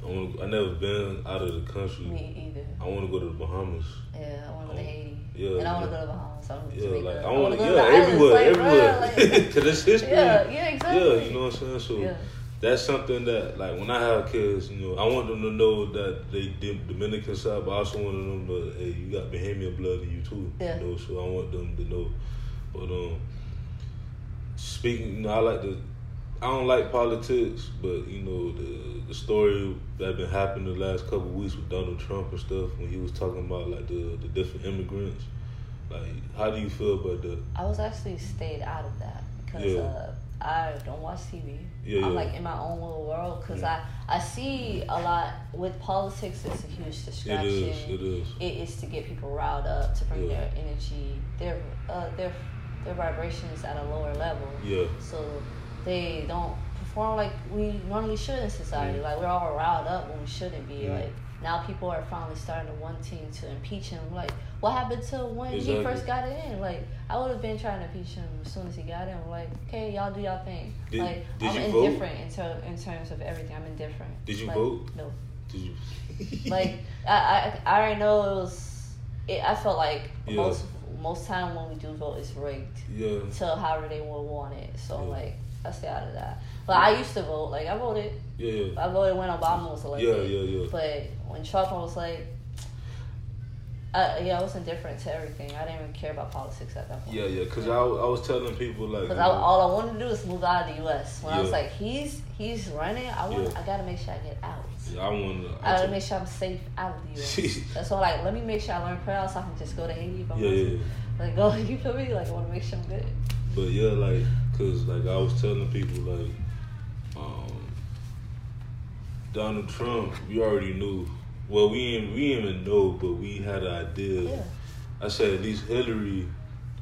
I, wanna, I never been out of the country. Me either. I want to go to the Bahamas. Yeah, I want to go to Oh, Haiti. yeah, and I want to go to Bahamas. I want to Yeah, Jamaica. like I go yeah, to the islands, everywhere, like, everywhere, bruh, like- cause it's history. yeah, yeah, exactly. Yeah, you know what I'm saying. So Yeah. That's something that, like, when I have kids, you know, I want them to know that they did Dominican side, but I also want them to, know, hey, you got Bahamian blood in you too. Yeah. You know, so I want them to know. But um, speaking, you know, I like to. I don't like politics, but you know the the story that been happening the last couple of weeks with Donald Trump and stuff when he was talking about like the the different immigrants. Like, how do you feel about that? I was actually stayed out of that because Yeah. uh, I don't watch TV. Yeah, I'm like in my own little world because Yeah. I I see a lot with politics. It's a huge distraction. is. It is. It is to get people riled up to bring Yeah. their energy, their uh, their their vibrations at a lower level. Yeah. So they don't perform like we normally should in society. Like we're all riled up when we shouldn't be. Like now people are finally starting to wanting to impeach him. Like what happened to when Exactly. he first got it in? Like I would have been trying to impeach him as soon as he got in. Like okay, y'all do y'all thing. Did- like did I'm you vote? indifferent in, ter- in terms of everything. I'm indifferent. Did you Like, vote? No. Did you? Like I, I I already know it was. It, I felt like Yeah. most most time when we do vote it's rigged yeah. to however they want it. So Yeah. like I stay out of that. But I used to vote. Like I voted. Yeah. Yeah. I voted when Obama was elected. Yeah. Yeah. Yeah. But when Trump I was like, I, yeah, I was indifferent to everything. I didn't even care about politics at that point. Yeah, yeah, cause I, I was telling people like, Because all I wanted to do is move out of the U.S. When I was like, he's he's running. I want. Yeah. I gotta make sure I get out. yeah, I want I gotta to. make sure I'm safe out of the U.S. That's why, like, let me make sure I learn Creole so I can just go to Haiti if I Yeah, want yeah, to. Like, go, you feel me? Like, I want to make sure I'm good. but yeah, like, cause like I was telling people like, um, Donald Trump, we already knew. Well, we didn't, we didn't even know, but we had an idea. Yeah, I said at least Hillary,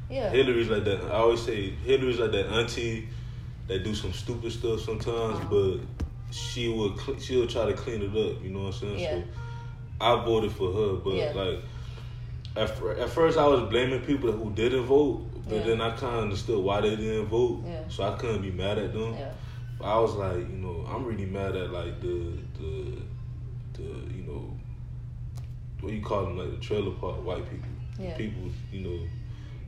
yeah, Hillary's like that. I always say Hillary's like that auntie that do some stupid stuff sometimes, Uh-huh. but she will cl- she'll try to clean it up. You know what I'm saying? Yeah. So I voted for her, but Yeah. like at, at first I was blaming people who didn't vote, but Yeah. then I kind of understood why they didn't vote, Yeah. so I couldn't be mad at them. yeah, But I was like, you know, I'm really mad at like the the the you know what you call them like the trailer park white people, Yeah. people you know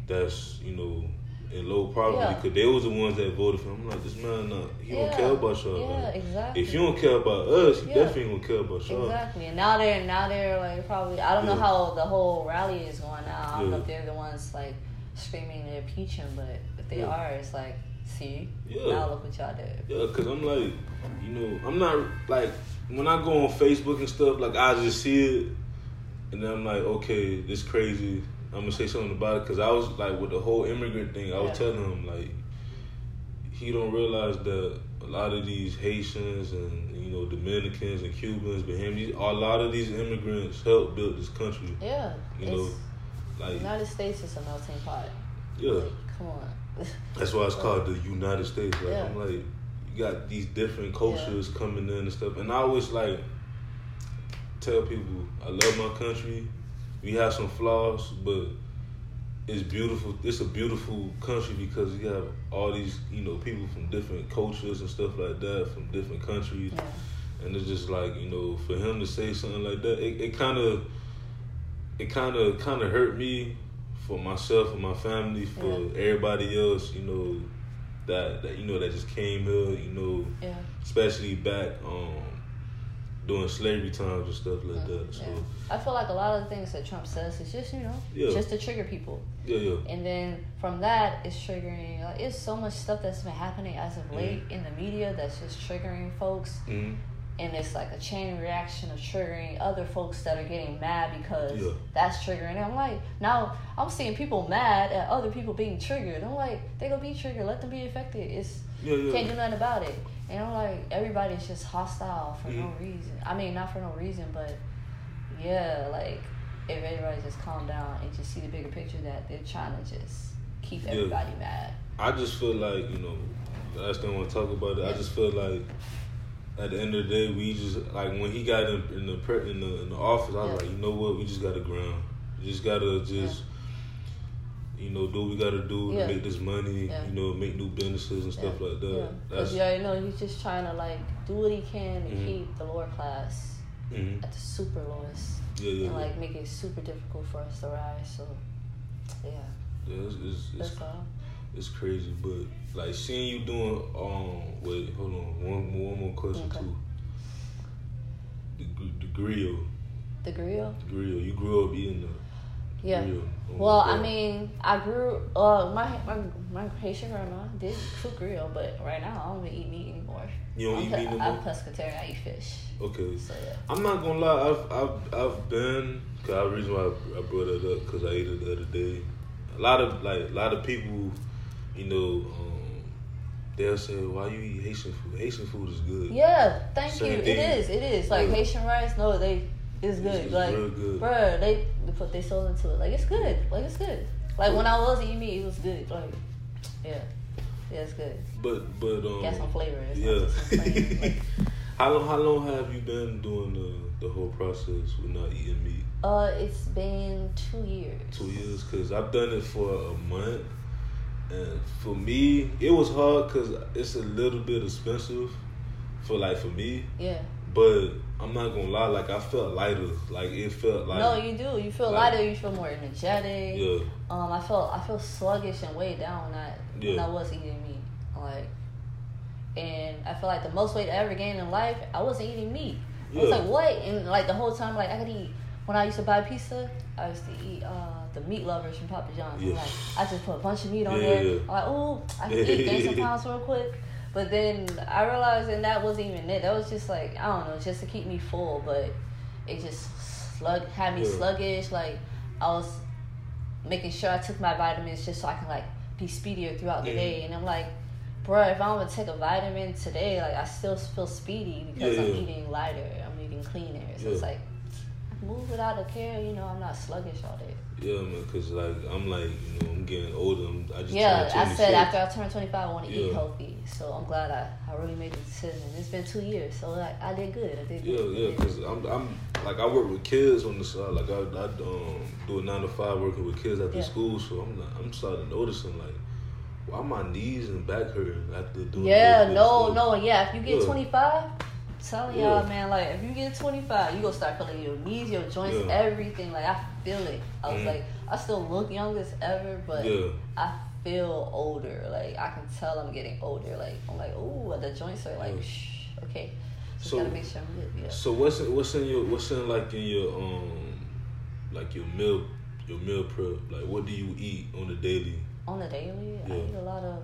that's you know in low poverty Yeah. because they was the ones that voted for him. I'm like, this man, he yeah. don't care about y'all. Yeah, Like, exactly. if you don't care about us, you Yeah. definitely don't care about y'all. Exactly. And now they're now they're like probably I don't know how the whole rally is going now. I don't know if they're the ones like screaming impeach him, but if they Yeah. are, it's like, see, Yeah. now look what y'all did. Yeah, cause I'm like, you know, I'm not like when I go on Facebook and stuff, like I just see it, and then I'm like, okay, this crazy. I'm gonna say something about it because I was like with the whole immigrant thing. I was Yeah. telling him like he don't realize that a lot of these Haitians and you know Dominicans and Cubans, but Bahamians, a lot of these immigrants helped build this country. Yeah. You know, Like United States is a melting pot. yeah, Like, come on. that's why it's called the United States. Like Yeah. I'm like, you got these different cultures coming in and stuff, and I always like tell people I love my country. We have some flaws, but it's beautiful. It's a beautiful country because you have all these, you know, people from different cultures and stuff like that, from different countries, yeah. and it's just like you know, for him to say something like that, it kind of, it kind of, kind of hurt me for myself and my family, for Yeah. everybody else, you know, that that you know that just came here, you know, Yeah. especially back um during slavery times and stuff like that. So Yeah. I feel like a lot of the things that Trump says is just, you know, just to trigger people. yeah, yeah, And then from that, it's triggering. Like, it's so much stuff that's been happening as of late Mm-hmm. in the media that's just triggering folks. hmm And it's like a chain reaction of triggering other folks that are getting mad because Yeah. that's triggering. And I'm like, now I'm seeing people mad at other people being triggered. I'm like, they gonna be triggered. Let them be affected. It's yeah, yeah. can't do nothing about it. And I'm like, everybody's just hostile for no Mhm. reason. I mean, not for no reason, but yeah, like if everybody just calm down and just see the bigger picture that they're trying to just keep everybody mad. I just feel like you know, I just don't want to talk about it. I just feel like at the end of the day, we just like when he got in, in the pre- in the in the office, I was Yeah. like, you know what, we just got to ground. We just gotta just. You know, do what we gotta do Yeah. to make this money. Yeah. You know, make new businesses and stuff yeah. like that. Yeah, because you already know he's just trying to like do what he can to Mhm. keep the lower class mhm. at the super lowest yeah, yeah, and yeah. like make it super difficult for us to rise. So yeah, yeah. It's, it's, it's that's all. It's crazy, but like seeing you doing um wait, hold on, one more one more question Okay. too. The, the grill, The grill. the grill. You grew up eating the Yeah. grill. Oh, Well, I mean, I grew. Uh, my my my Haitian grandma did cook grill, but right now I don't even eat meat anymore. You don't I'm eat pe- meat no I'm pescatarian. I eat fish. okay. So yeah. I'm not gonna lie. I've I've I've been. Cause the reason why I, I brought it up because I ate it the other day. A lot of like a lot of people, you know, um, they'll say, "Why you eat Haitian food? Haitian food is good." Yeah, thank Same you. thing. It is. It is like Yeah. Haitian rice. No, they it's good. It's like, real good. bruh, they, they put their soul into it. Like it's good. Like it's good. Like when I was eating meat, it was good. Like yeah, yeah, it's good. But but um, Got some flavor. It's yeah. some plain, like, how long how long have you been doing the the whole process with not eating meat? uh, it's been two years. Two years, cause I've done it for a month, and for me it was hard cause it's a little bit expensive, for like for me. Yeah. But I'm not gonna lie, like I felt lighter. Like it felt like no, you do. You feel like- lighter. You feel more energetic. yeah, Um, I felt I feel sluggish and weighed down when I when Yeah. I was eating meat. Like, and I feel like the most weight I ever gained in life, I wasn't eating meat. I was like, what? And like the whole time, like I could eat. When I used to buy pizza, I used to eat uh, the meat lovers from Papa John's. Yeah. like, I just put a bunch of meat on Yeah, there. I'm like, oh, I can eat gain some pounds real quick. But then I realized and that wasn't even it. That was just like I don't know, just to keep me full. But it just slug had me Yeah. sluggish. Like I was making sure I took my vitamins just so I can like be speedier throughout the day. And I'm like, bruh, if I'm gonna take a vitamin today, like I still feel speedy because I'm eating lighter, I'm eating cleaner. So it's like move without a care. You know, I'm not sluggish all day. Yeah, man. Cause like I'm like you know I'm getting older. I'm, I just Yeah, turned I 26. said after I turn 25, I want to eat healthy. So I'm glad I, I really made the decision. It's been two years, so like I did good. I did Yeah, good. yeah, cause I'm, I'm like I work with kids on the side. Like I, I um, do a nine to five working with kids after Yeah. school. So I'm, like, I'm starting noticing like, why my knees and back hurting after doing. Yeah, no, no, yeah. If you get Yeah. 25, I'm telling Yeah. y'all, man, like if you get 25, you gonna start feeling your knees, your joints, Yeah. everything. Like I feel it. I was Mhm. like, I still look young as ever, but Yeah, I feel older. Like I can tell I'm getting older. Like I'm like, ooh, the joints are like, shh, okay. Just So- gotta make sure I'm good. Yeah. So what's in, what's in your what's in like in your um like your meal your meal prep? Like what do you eat on the daily? On the daily, I eat a lot of.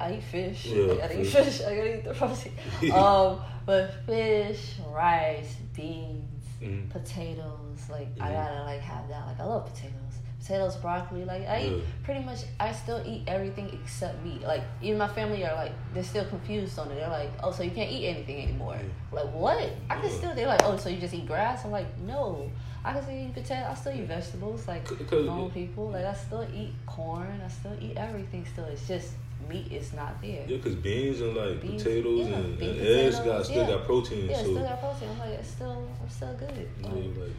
I eat fish. Yeah, I gotta eat fish. fish. I gotta eat the protein. um, but fish, rice, beans, Mhm. potatoes. Like I Mhm. gotta like have that. Like I love potatoes, potatoes, broccoli. Like I eat pretty much. I still eat everything except meat. Like even my family are like they're still confused on it. They're like, oh, so you can't eat anything anymore. Like what? I can Yeah. still. They're like, oh, so you just eat grass? I'm like, no. I can still eat potato. I still eat vegetables. Like normal people. Like I still eat corn. I still eat everything. Still, it's just meat is not there. Yeah, cause beans and like Beans, potatoes yeah, and, and eggs got still yeah. got protein. Yeah, so still got protein. I'm like, it's still, I'm still good. yeah, Like, like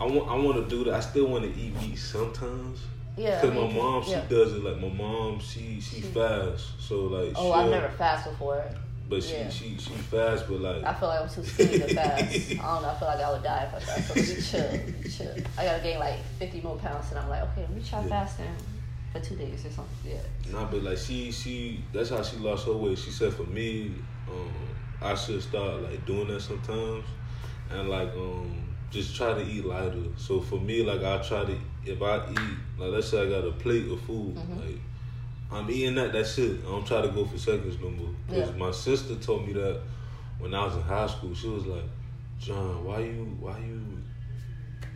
I want I want to do that. I still want to eat meat sometimes. yeah. Cause I mean, my mom she does it like my mom she she She- fasts so like Oh, I've never fasted before. but she yeah. she she fasts but like I feel like I'm too skinny to fast. I don't know. I feel like I would die if I fast. So let me chill, let me chill. I gotta gain like 50 more pounds, and I'm like, okay, let me try Yeah. fasting for two days or something. Yeah. Nah, but like she she that's how she lost her weight. She said for me, um, I should start like doing that sometimes, and like um just try to eat lighter. So for me, like I try to if I eat like let's say I got a plate of food, Mhm. like I'm eating that. That's it. I don't try to go for seconds no more. Because Yeah. my sister told me that when I was in high school. She was like, John, why you why you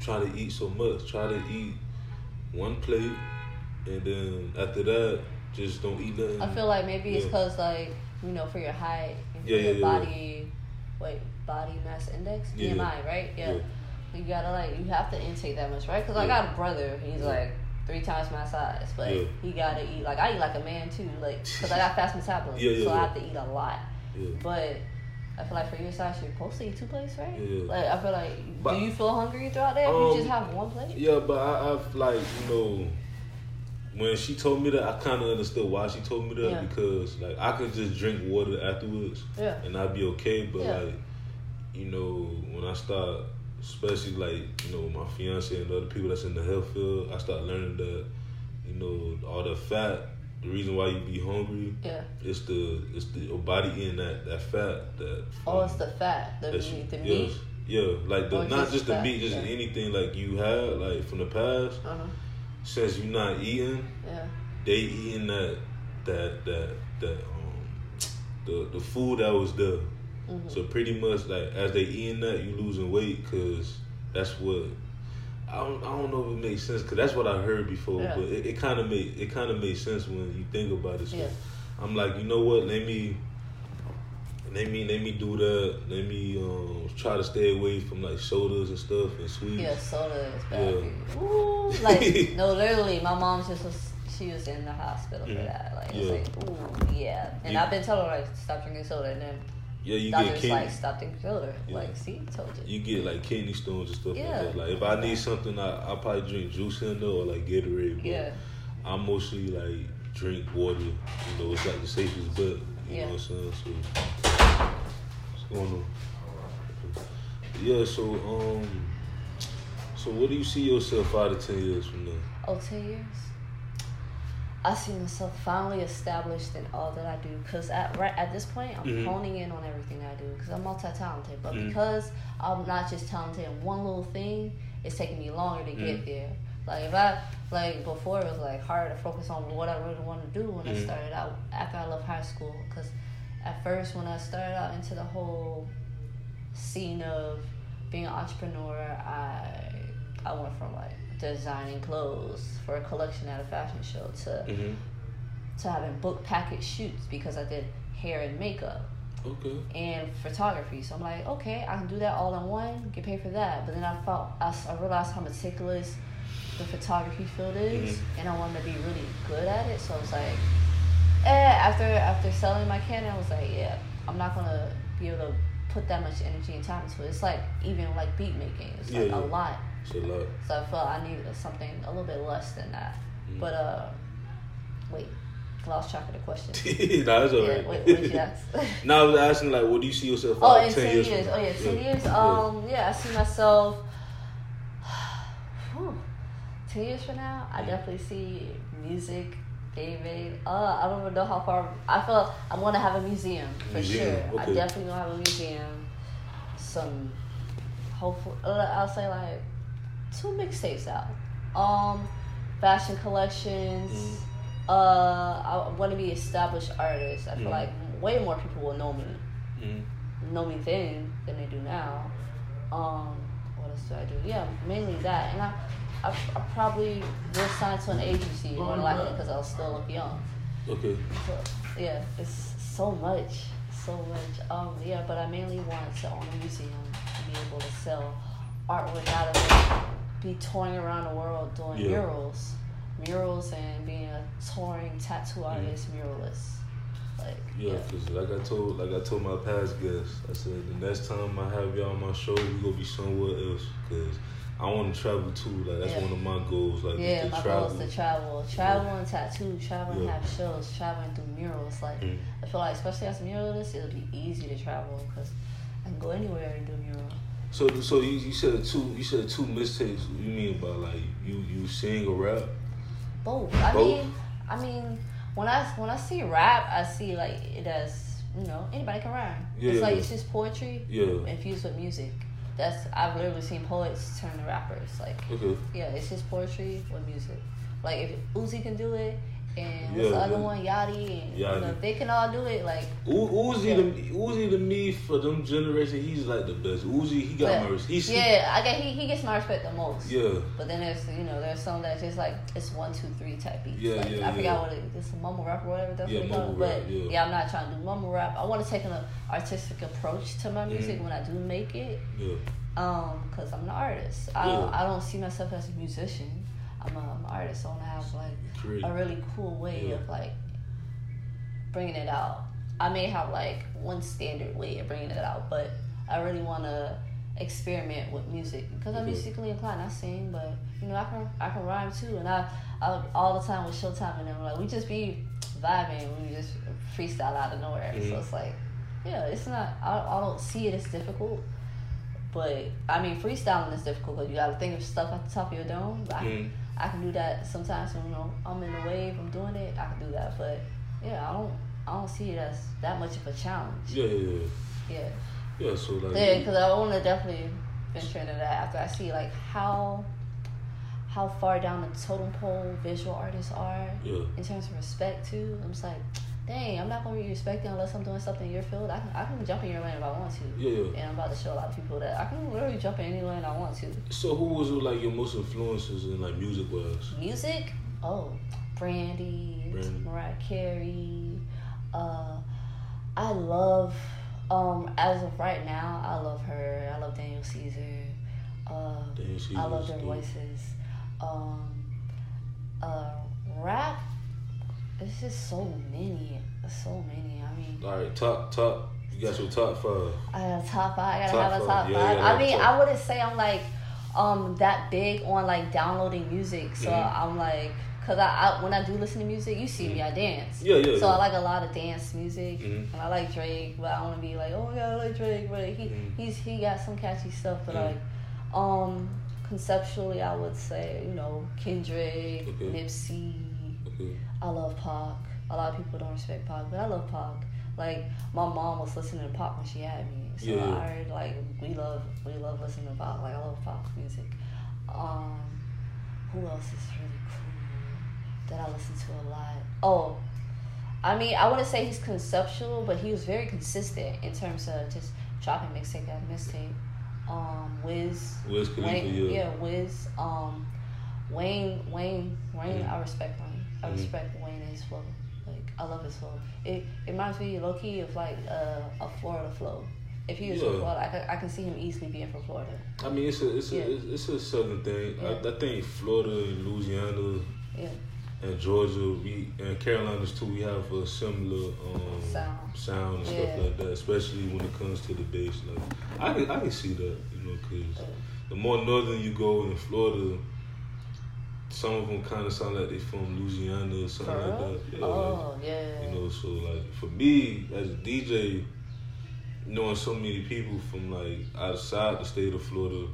try to eat so much? Try to eat one plate, and then after that, just don't eat nothing. I feel like maybe it's because like you know for your height and for Yeah, your yeah, yeah. body, wait, body mass index, Yeah. BMI, right? Yeah. Yeah. You gotta like you have to intake that much, right? Because I got a brother. He's Yeah. like three times my size, but Yeah. he gotta eat like I eat like a man too, like because I got fast metabolism, Yeah, yeah, so I have to eat a lot. Yeah. But I feel like for your size, you're supposed to eat two plates, right? Yeah. Like I feel like, But- do you feel hungry throughout? If Um, you just have one plate. Yeah, but I, I've like you know when she told me that, I kind of understood why she told me that Yeah. because like I could just drink water afterwards Yeah. and I'd be okay. But Yeah. like you know when I start, especially like you know my fiance and other people that's in the health field, I start learning that you know all the fat. The reason why you be hungry, Yeah. it's the it's the your body eating that that fat that. Oh, it's the fat, the meat, the meat. Yeah, like the not just just the fat, meat, just yeah. anything like you had like from the past. Uh huh. Since you're not eating, Yeah. they eating that that that that um the the food that was there. hmm So pretty much like as they eating that, you losing weight because that's what. I don't, I don't know if it makes sense because that's what I heard before, Yeah. but it, it kind of made it kind of made sense when you think about it. So Yeah. I'm like, you know what? Let me, let me, let me do that. Let me um, try to stay away from like sodas and stuff and sweets. Yeah, soda is bad Yeah. Ooh, like no, literally, my mom just was. She was in the hospital for Mhm. that. Like Yeah. it's like, ooh, yeah. And You- I've been telling her like stop drinking soda, and then Yeah, you get kidney, like stop drinking soda. Yeah. Like, see, told you. you get like kidney stones and stuff Yeah. like that. Like if I need something, I I probably drink juice in there or like Gatorade. But Yeah. I mostly like drink water. You know, it's like the safest bet. You Yeah. know what I'm saying? So going on? Yeah. So um. So what do you see yourself out of ten years from now? Oh, 10 years? I see myself finally established in all that I do. Cause at right at this point, I'm Mhm. honing in on everything I do. Cause I'm multi-talented, but Mhm. because I'm not just talented in one little thing, it's taking me longer to Mhm. get there. Like if I like before, it was like hard to focus on what I really want to do when I Mhm. started out after I left high school. Cause at first, when I started out into the whole scene of being an entrepreneur, I I went from like designing clothes for a collection at a fashion show to Mm-hmm. to having book package shoots because I did hair and makeup Okay. and photography. So I'm like, okay, I can do that all in one, get paid for that. But then I felt I, I realized how meticulous the photography field is, Mhm. and I wanted to be really good at it. So I was like, eh. After after selling my Canon, I was like, yeah, I'm not gonna be able to put that much energy and time into it. It's like even like beat making. It's like Yeah, a lot. It's a lot. So I felt I needed something a little bit less than that. Mhm. But uh, wait, I lost track of the question. nah, yeah, alright. what, what did you ask? no, I was asking like, what do you see yourself oh, out in ten, years. from now? Oh yeah, ten years. Um, yeah, I see myself. Whew. ten years from now, I Mhm. definitely see music. David, uh, I don't even know how far. I feel I'm gonna have a museum for Museum, sure. I definitely gonna have a museum. Some, hopefully, uh, I'll say like two mixtapes out. Um, fashion collections. Mhm. Uh, I want to be established artist. I feel Mhm. like way more people will know me, Mhm. know me then than they do now. Um, what else do I do? Yeah, mainly that, and I, I, I probably will sign to an agency more than likely because I'll still look young. Okay. So, yeah, it's so much, so much. Um, yeah, but I mainly want to own a museum to be able to sell artwork out of it, be touring around the world doing Yeah. murals, murals, and being a touring tattoo artist, muralist. Like, Yeah, cause like I told, like I told my past guests, I said the next time I have y'all on my show, we gonna be somewhere else, cause I want to travel too. Like that's Yeah. one of my goals. Like Yeah, to my travel. goal is to travel, travel and tattoo, travel and Yeah. have shows, traveling through murals. Like Mm. I feel like, especially as a muralist, it'll be easy to travel because I can go anywhere and do a mural. So, so you, you said two, you said two mistakes. You mean about like you you sing or rap? Both. I Both? mean, I mean, when I when I see rap, I see like it as you know anybody can rhyme. Yeah, it's like it's just poetry Yeah. infused with music. That's I've literally seen poets turn to rappers. Like Okay. yeah, it's just poetry with music. Like if Uzi can do it, and what's Yeah, the other one, Yachty, and you know, if they can all do it, like U- Uzi Yeah. to Uzi to me for them generation, he's like the best. Uzi, he got but- my res- he's yeah, I get he, he gets my respect the most. yeah. But then there's you know there's some that's just like it's one two three type beats. Yeah, like, yeah, I forgot yeah. what it it's a mumble rap or whatever that's Yeah, what mumble rap, But yeah. yeah. I'm not trying to do mumble rap. I want to take an artistic approach to my music Mhm. when I do make it. Yeah. Um, cause I'm an artist. I don't I don't see myself as a musician. I'm, a, I'm an artist. So I want to have like a really cool way Yeah. of like bringing it out. I may have like one standard way of bringing it out, but I really want to experiment with music because I'm musically inclined. I sing, but you know I can I can rhyme too, and I, I all the time with Showtime and them like we just be vibing, we just freestyle out of nowhere. So Mhm. it's like, yeah, it's not. I, I don't see it as difficult. But I mean, freestyling is difficult because you got to think of stuff at the top of your dome. But I, Mhm. I can do that sometimes when you know I'm in the wave, I'm doing it. I can do that, but yeah, I don't. I don't see it as that much of a challenge. Yeah, yeah, yeah. Yeah, Yeah, so like yeah, because I want to definitely venture into that after I see like how how far down the totem pole visual artists are yeah. in terms of respect too. I'm just like, dang, I'm not gonna be respected unless I'm doing something in your field. I can I can jump in your lane if I want to. Yeah. And I'm about to show a lot of people that I can literally jump in any lane I want to. So who was like your most influences in like music wise? Music, oh, Brandy, Brandy. Mariah Carey. Uh, I love, um, as of right now, I love her. I love Daniel Caesar. Uh, Daniel I love their dope. voices. Um, uh, rap, it's just so many, so many. I mean, All right, top top. You got your top five. I got a top five. I gotta Top have a five. top Yeah, five. you gotta I mean, I wouldn't say I'm like um that big on like downloading music. So Mhm. I'm like, cause I, I when I do listen to music, you see me, I dance. Yeah, yeah. So yeah. I like a lot of dance music, Mhm. and I like Drake, but I want to be like, oh my god, I like Drake, but he Mhm. he's he got some catchy stuff. But Mhm. like, um, conceptually, I would say you know Kendrick, Okay. Nipsey. Okay. I love Pac. A lot of people don't respect Pac, but I love Pac. Like my mom was listening to Pac when she had me, so Yeah. I heard like we love we love listening to Pac. Like I love Pac music. Um, who else is really cool that I listen to a lot? Oh, I mean I wouldn't say he's conceptual, but he was very consistent in terms of just dropping mixtape after mixtape. Um, Wiz, Wiz Khalifa, Wayne, yeah. yeah, Wiz. Um, Wayne, Wayne, Wayne. I respect Wayne. I respect Wayne and his flow. Like I love his flow. It it reminds me low key of like uh, a Florida flow. If he was Yeah. from Florida, I can, I can see him easily being from Florida. I mean, it's a it's a Yeah. it's, a southern thing. I, Yeah. I think Florida and Louisiana and Georgia, we and Carolinas too. We have a similar um, Sound. sound and stuff like that. Especially when it comes to the bass. Like I can I can see that, you know, because the more northern you go in Florida, some of them kind of sound like they from Louisiana or something like that. Yeah, oh yeah. you know, so like for me as a DJ, knowing so many people from like outside the state of Florida.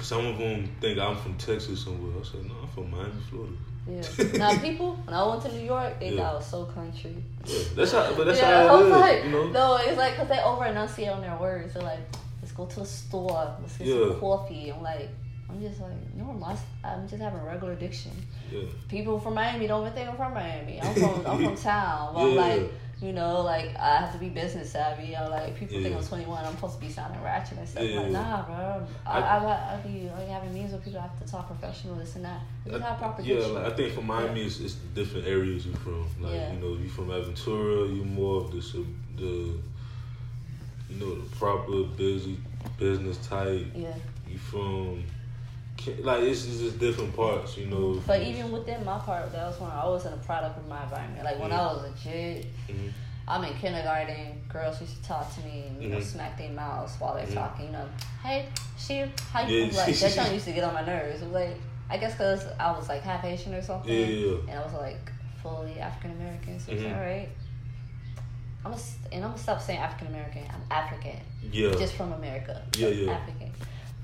Some of them think I'm from Texas somewhere. I said, no, I'm from Miami, Florida. yeah. Now people, when I went to New York, they Yeah. thought I was so country. Yeah, that's how, but that's yeah, I how was it is, like, you know. no, it's like because they over enunciate on their words. They're like, let's go to the store, let's get Yeah. some coffee. I'm like, I'm just like, no, I'm not. I'm just having a regular addiction. Yeah, People from Miami don't even think I'm from Miami. I'm from I'm from town. But I'm Yeah. like, You know, like I have to be business savvy. You know, like people think I'm 21. I'm supposed to be sounding ratchet and stuff. Yeah, like, nah, bro. I, I- I, I, I be like having meetings with people. I have to talk professional, this and that. This is how proper yeah, like, I think for Miami, it's, it's different areas you from. Like Yeah. you know, you from Aventura, you're more of the the you know the proper busy business type. Yeah. You from like it's, just different parts, you know. But even within my part, that was when I was in a product of my environment. Like when I was a kid, Mhm. I'm in kindergarten. Girls used to talk to me and you know Mhm. smack their mouths while they're Mhm. talking. You know, hey, she, how you? Yeah. Like that shit used to get on my nerves. It was like I guess because I was like half Asian or something, Yeah, and I was like fully African American. So it's Mhm. all right. I'm gonna, and I'm gonna stop saying African American. I'm African, yeah, just from America. Yeah, yeah. African.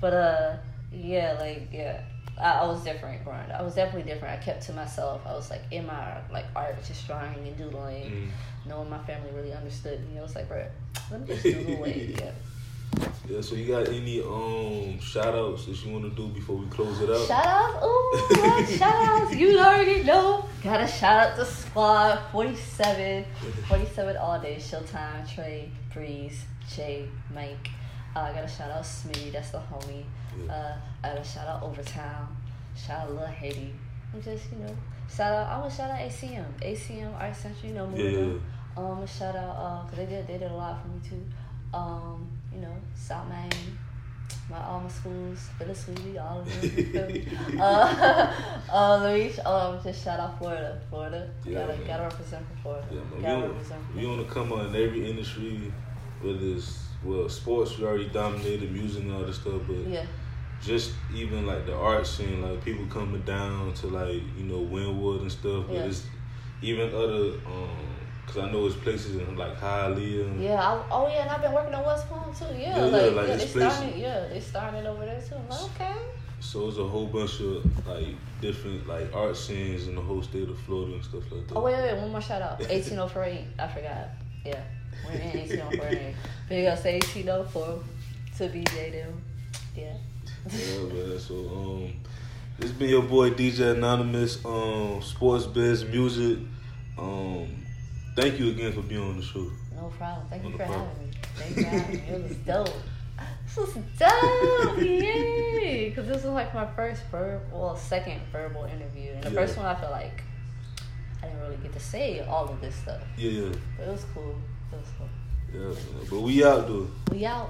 But uh, yeah, like yeah. I, I was different growing up. I was definitely different. I kept to myself. I was like in my like art, just drawing and doodling. Mhm. No one in my family really understood me. I was like, bro, let me just doodle away. Yeah. yeah. So you got any um shout outs that you want to do before we close it out? Shout out, ooh, shout outs. You already know. Gotta shout out the squad 47. 47 all day. Showtime, Trey, Breeze, Jay, Mike. Uh, I gotta shout out Smitty, that's the homie. Uh, I shout out Overtown. Shout out Lil Haiti. I'm just, you know, shout out, I want to shout out ACM. ACM, Art Century, you know, Yeah, moving yeah. Um, shout out, uh, cause they did, they did a lot for me too. Um, you know, South Miami, my alma schools, Phyllis Wheatley, all of them. you feel me? uh, uh, me um just shout out Florida, Florida. Yeah, gotta man. gotta represent for Florida. Yeah, man. gotta We, represent. For we want to come on in every industry, whether it's well sports, we already dominated music and all this stuff, but yeah, just even like the art scene, like people coming down to like you know Wynwood and stuff, but Yeah. it's even other um because I know it's places in like Hialeah. yeah. I, oh yeah, and I've been working on West Palm too. Yeah, Yeah, yeah, like, like yeah, they places- started. Yeah, they started over there too. Like, okay. So it's a whole bunch of like different like art scenes in the whole state of Florida and stuff like that. Oh wait, wait, wait, one more shout out. 1804. I forgot. Yeah, we're in 1804. Big up say 1804 to BJ them. Yeah. Yeah, man. So um, this been your boy DJ Anonymous. Um, sports biz music. Um, thank you again for being on the show. No problem. Thank you for problem. having me. Thank you for having me. It was dope. This was dope, yay! Because this was like my first verbal, well, second verbal interview, and the Yeah. first one I feel like I didn't really get to say all of this stuff, Yeah, yeah, but it was cool. It was cool. yeah. But we out though. We out.